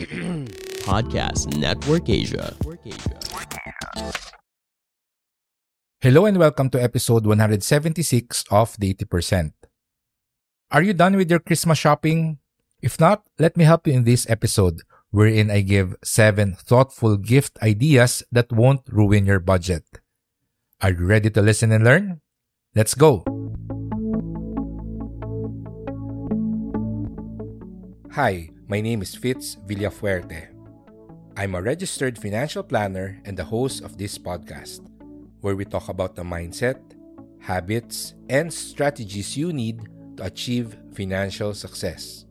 Podcast Network Asia. Hello and welcome to episode 176 of the 80%. Are you done with your Christmas shopping? If not, let me help you in this episode wherein I give 7 thoughtful gift ideas that won't ruin your budget. Are you ready to listen and learn? Let's go! Hi, my name is Fitz Villafuerte. I'm a registered financial planner and the host of this podcast, where we talk about the mindset, habits, and strategies you need to achieve financial success.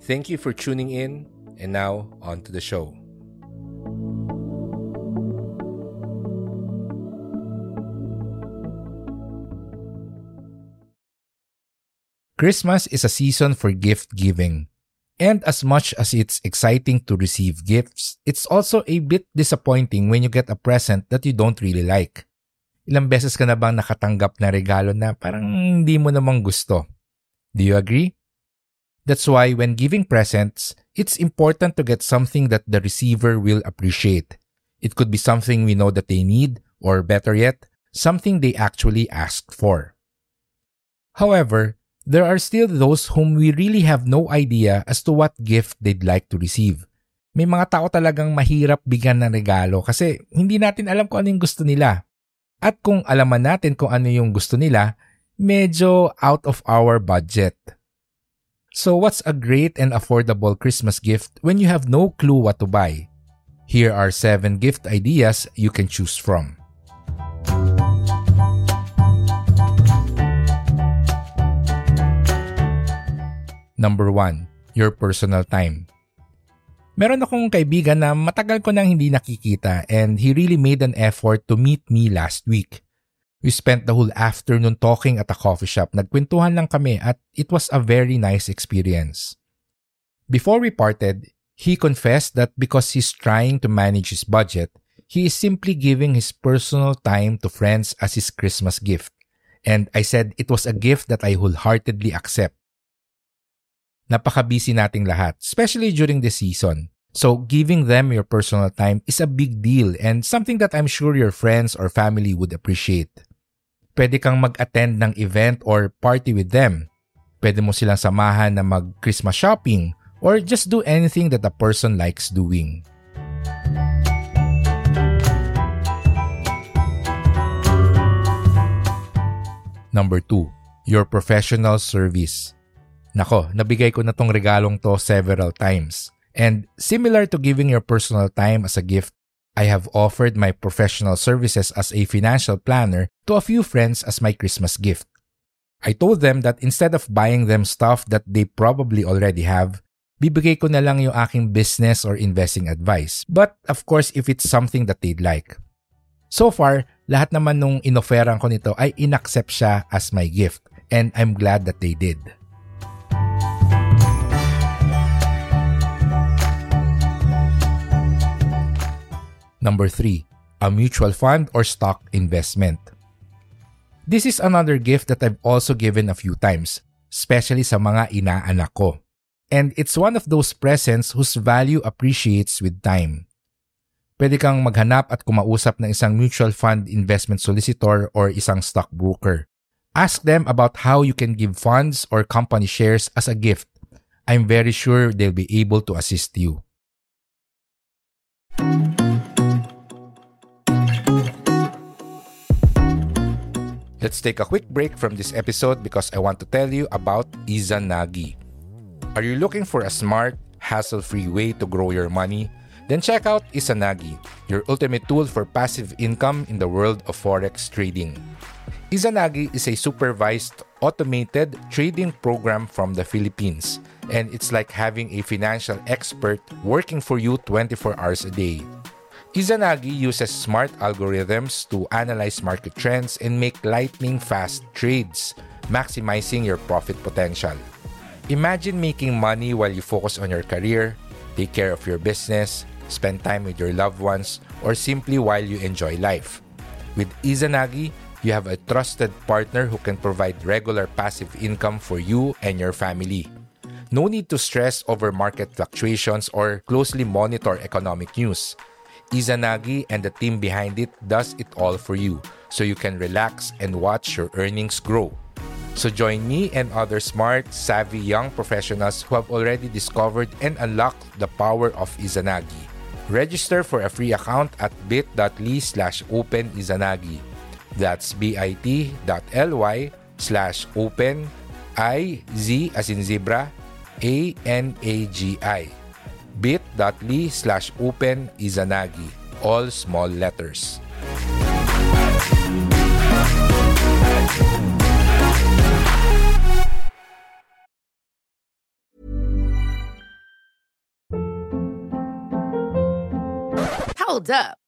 Thank you for tuning in, and now on to the show. Christmas is a season for gift giving. And as much as it's exciting to receive gifts, it's also a bit disappointing when you get a present that you don't really like. Ilang beses ka na bang nakatanggap na regalo na parang hindi mo namang gusto? Do you agree? That's why when giving presents, it's important to get something that the receiver will appreciate. It could be something we know that they need, or better yet, something they actually asked for. However, there are still those whom we really have no idea as to what gift they'd like to receive. May mga tao talagang mahirap bigyan ng regalo kasi hindi natin alam kung ano yung gusto nila. At kung alaman natin kung ano yung gusto nila, medyo out of our budget. So what's a great and affordable Christmas gift when you have no clue what to buy? Here are 7 gift ideas you can choose from. Number 1. Your personal time. Meron akong kaibigan na matagal ko nang hindi nakikita and he really made an effort to meet me last week. We spent the whole afternoon talking at a coffee shop. Nagkwentuhan lang kami at it was a very nice experience. Before we parted, he confessed that because he's trying to manage his budget, he is simply giving his personal time to friends as his Christmas gift. And I said it was a gift that I wholeheartedly accept. Napaka-busy nating lahat, especially during the season. So giving them your personal time is a big deal and something that I'm sure your friends or family would appreciate. Pwede kang mag-attend ng event or party with them. Pwede mo silang samahan na mag-Christmas shopping or just do anything that a person likes doing. Number 2. Your professional service. Nako, nabigay ko na tong regalong to several times. And similar to giving your personal time as a gift, I have offered my professional services as a financial planner to a few friends as my Christmas gift. I told them that instead of buying them stuff that they probably already have, bibigay ko na lang yung aking business or investing advice. But of course, if it's something that they'd like. So far, lahat naman nung inoferan ko nito ay inaccept siya as my gift and I'm glad that they did. Number 3. A mutual fund or stock investment. This is another gift that I've also given a few times, especially sa mga inaanak ko. And it's one of those presents whose value appreciates with time. Pwede kang maghanap at kumausap ng isang mutual fund investment solicitor or isang stockbroker. Ask them about how you can give funds or company shares as a gift. I'm very sure they'll be able to assist you. Let's take a quick break from this episode because I want to tell you about Izanagi. Are you looking for a smart, hassle free way to grow your money? Then check out Izanagi, your ultimate tool for passive income in the world of forex trading. Izanagi is a supervised automated trading program from the Philippines, and it's like having a financial expert working for you 24 hours a day. Izanagi uses smart algorithms to analyze market trends and make lightning fast trades, maximizing your profit potential. Imagine making money while you focus on your career, take care of your business, spend time with your loved ones, or simply while you enjoy life. With Izanagi, you have a trusted partner who can provide regular passive income for you and your family. No need to stress over market fluctuations or closely monitor economic news. Izanagi and the team behind it does it all for you so you can relax and watch your earnings grow. So join me and other smart, savvy young professionals who have already discovered and unlocked the power of Izanagi. Register for a free account at bit.ly slash openizanagi. That's bit.ly slash open I Z as in zebra A N A G I bit.ly slash open izanagi all small letters. Hold up.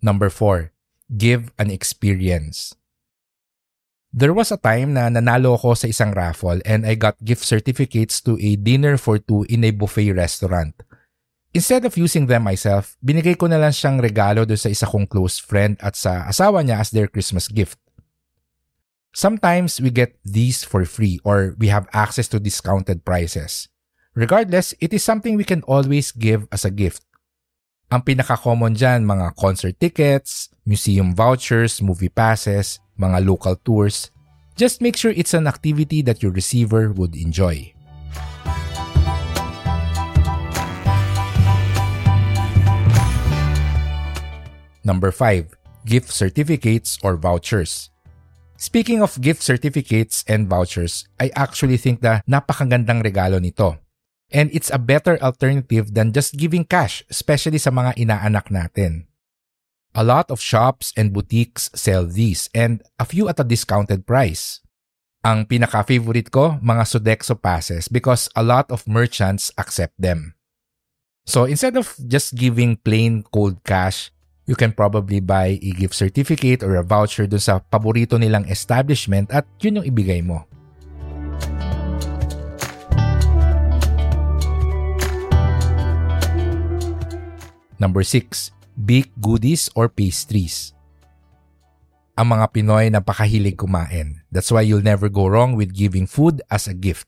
Number 4. Give an experience. There was a time na nanalo ako sa isang raffle and I got gift certificates to a dinner for two in a buffet restaurant. Instead of using them myself, binigay ko na lang siyang regalo do sa isa kong close friend at sa asawa niya as their Christmas gift. Sometimes we get these for free or we have access to discounted prices. Regardless, it is something we can always give as a gift. Ang pinaka-common dyan, mga concert tickets, museum vouchers, movie passes, mga local tours. Just make sure it's an activity that your receiver would enjoy. Number 5. Gift certificates or vouchers. Speaking of gift certificates and vouchers, I actually think na napakagandang regalo nito. And it's a better alternative than just giving cash, especially sa mga inaanak natin. A lot of shops and boutiques sell these and a few at a discounted price. Ang pinaka-favorite ko, mga Sodexo passes because a lot of merchants accept them. So instead of just giving plain cold cash, you can probably buy a gift certificate or a voucher dun sa paborito nilang establishment at yun yung ibigay mo. Number 6. Baked goodies or pastries. Ang mga Pinoy napakahilig kumain. That's why you'll never go wrong with giving food as a gift.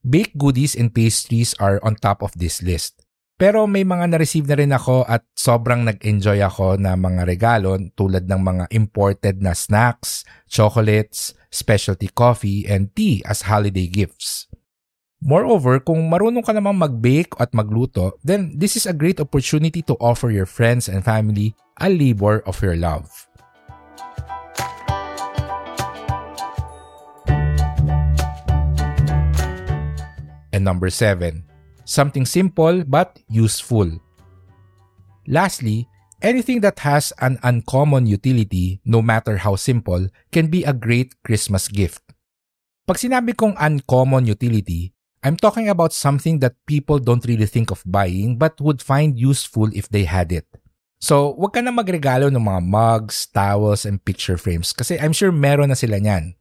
Baked goodies and pastries are on top of this list. Pero may mga na-receive na rin ako at sobrang nag-enjoy ako na mga regalo tulad ng mga imported na snacks, chocolates, specialty coffee, and tea as holiday gifts. Moreover, kung marunong ka namang mag-bake at magluto, then this is a great opportunity to offer your friends and family a labor of your love. And number 7, something simple but useful. Lastly, anything that has an uncommon utility, no matter how simple, can be a great Christmas gift. Pag sinabi kong uncommon utility, I'm talking about something that people don't really think of buying but would find useful if they had it. So, wag ka na magregalo ng mga mugs, towels, and picture frames kasi I'm sure meron na sila niyan.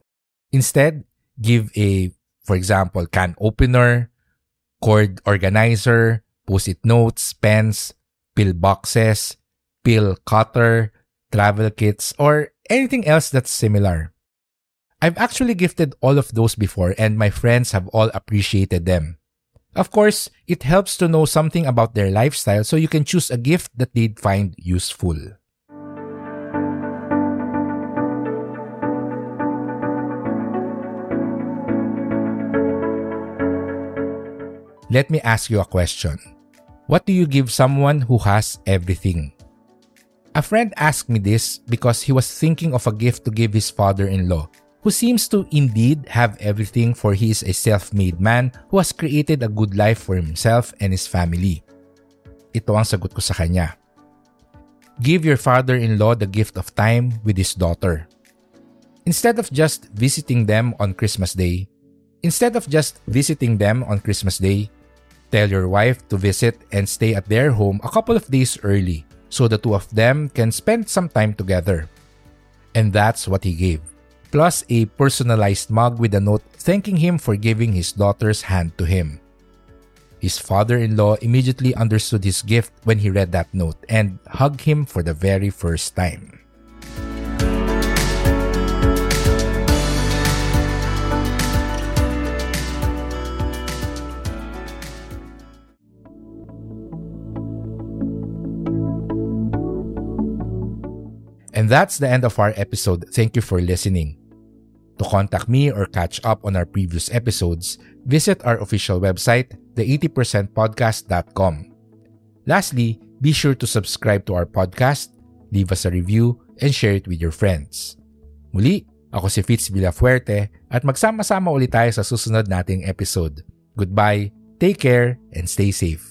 Instead, give a, for example, can opener, cord organizer, post-it notes, pens, pill boxes, pill cutter, travel kits, or anything else that's similar. I've actually gifted all of those before and my friends have all appreciated them. Of course, it helps to know something about their lifestyle so you can choose a gift that they'd find useful. Let me ask you a question. What do you give someone who has everything? A friend asked me this because he was thinking of a gift to give his father in law who seems to indeed have everything for he is a self-made man who has created a good life for himself and his family. Ito ang sagot ko sa kanya. Give your father-in-law the gift of time with his daughter. Instead of just visiting them on Christmas Day, instead of just visiting them on Christmas Day, tell your wife to visit and stay at their home a couple of days early so the two of them can spend some time together. And that's what he gave plus a personalized mug with a note thanking him for giving his daughter's hand to him. His father in law immediately understood his gift when he read that note and hugged him for the very first time. And that's the end of our episode. Thank you for listening. To contact me or catch up on our previous episodes, visit our official website, the80percentpodcast.com. Lastly, be sure to subscribe to our podcast, leave us a review, and share it with your friends. Muli, ako si Fitz Villafuerte at magsama-sama ulit tayo sa susunod nating episode. Goodbye, take care, and stay safe.